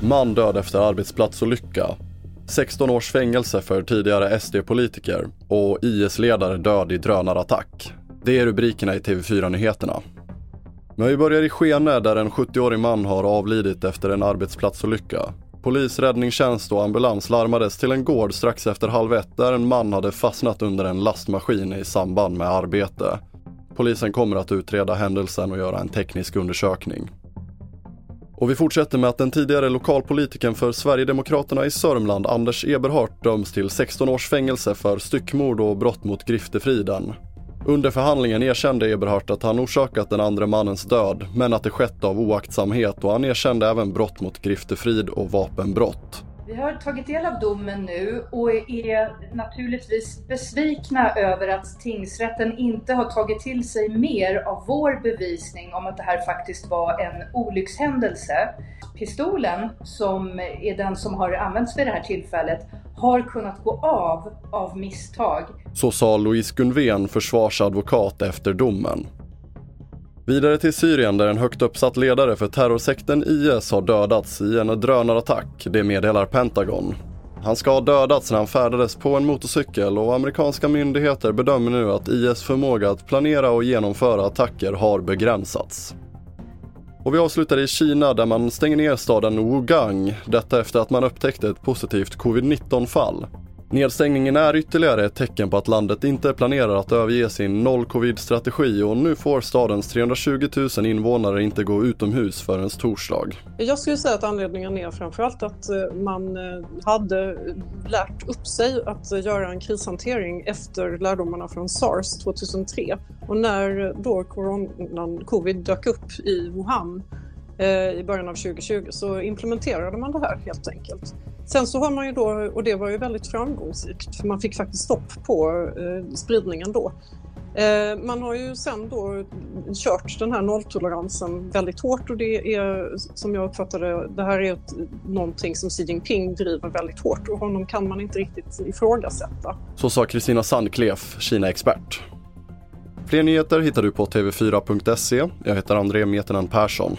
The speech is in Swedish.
Man död efter arbetsplatsolycka. 16 års fängelse för tidigare SD-politiker och IS-ledare död i drönarattack. Det är rubrikerna i TV4-nyheterna. Men vi börjar i Skene där en 70-årig man har avlidit efter en arbetsplatsolycka. Polis, räddningstjänst och ambulans larmades till en gård strax efter halv ett där en man hade fastnat under en lastmaskin i samband med arbete. Polisen kommer att utreda händelsen och göra en teknisk undersökning. Och vi fortsätter med att den tidigare lokalpolitiken för Sverigedemokraterna i Sörmland, Anders Eberhardt, döms till 16 års fängelse för styckmord och brott mot griftefriden. Under förhandlingen erkände Eberhardt att han orsakat den andra mannens död, men att det skett av oaktsamhet och han erkände även brott mot griftefrid och vapenbrott. Vi har tagit del av domen nu och är naturligtvis besvikna över att tingsrätten inte har tagit till sig mer av vår bevisning om att det här faktiskt var en olyckshändelse. Pistolen, som är den som har använts vid det här tillfället, har kunnat gå av av misstag. Så sa Louise Gunven, försvarsadvokat efter domen. Vidare till Syrien där en högt uppsatt ledare för terrorsekten IS har dödats i en drönarattack, det meddelar Pentagon. Han ska ha dödats när han färdades på en motorcykel och amerikanska myndigheter bedömer nu att IS förmåga att planera och genomföra attacker har begränsats. Och vi avslutar i Kina där man stänger ner staden Wugang, detta efter att man upptäckte ett positivt covid-19-fall. Nedstängningen är ytterligare ett tecken på att landet inte planerar att överge sin noll-covid-strategi och nu får stadens 320 000 invånare inte gå utomhus förrän torsdag. Jag skulle säga att anledningen är framförallt att eh, man eh, hade lärt upp sig att göra en krishantering efter lärdomarna från sars 2003. Och när då coronan, covid dök upp i Wuhan eh, i början av 2020 så implementerade man det här helt enkelt. Sen så har man ju då, och det var ju väldigt framgångsrikt, för man fick faktiskt stopp på eh, spridningen då. Eh, man har ju sen då kört den här nolltoleransen väldigt hårt och det är som jag uppfattade det här är ett, någonting som Xi Jinping driver väldigt hårt och honom kan man inte riktigt ifrågasätta. Så sa Kristina Sandklef, Kina-expert. Fler nyheter hittar du på tv4.se. Jag heter André Metenen Persson.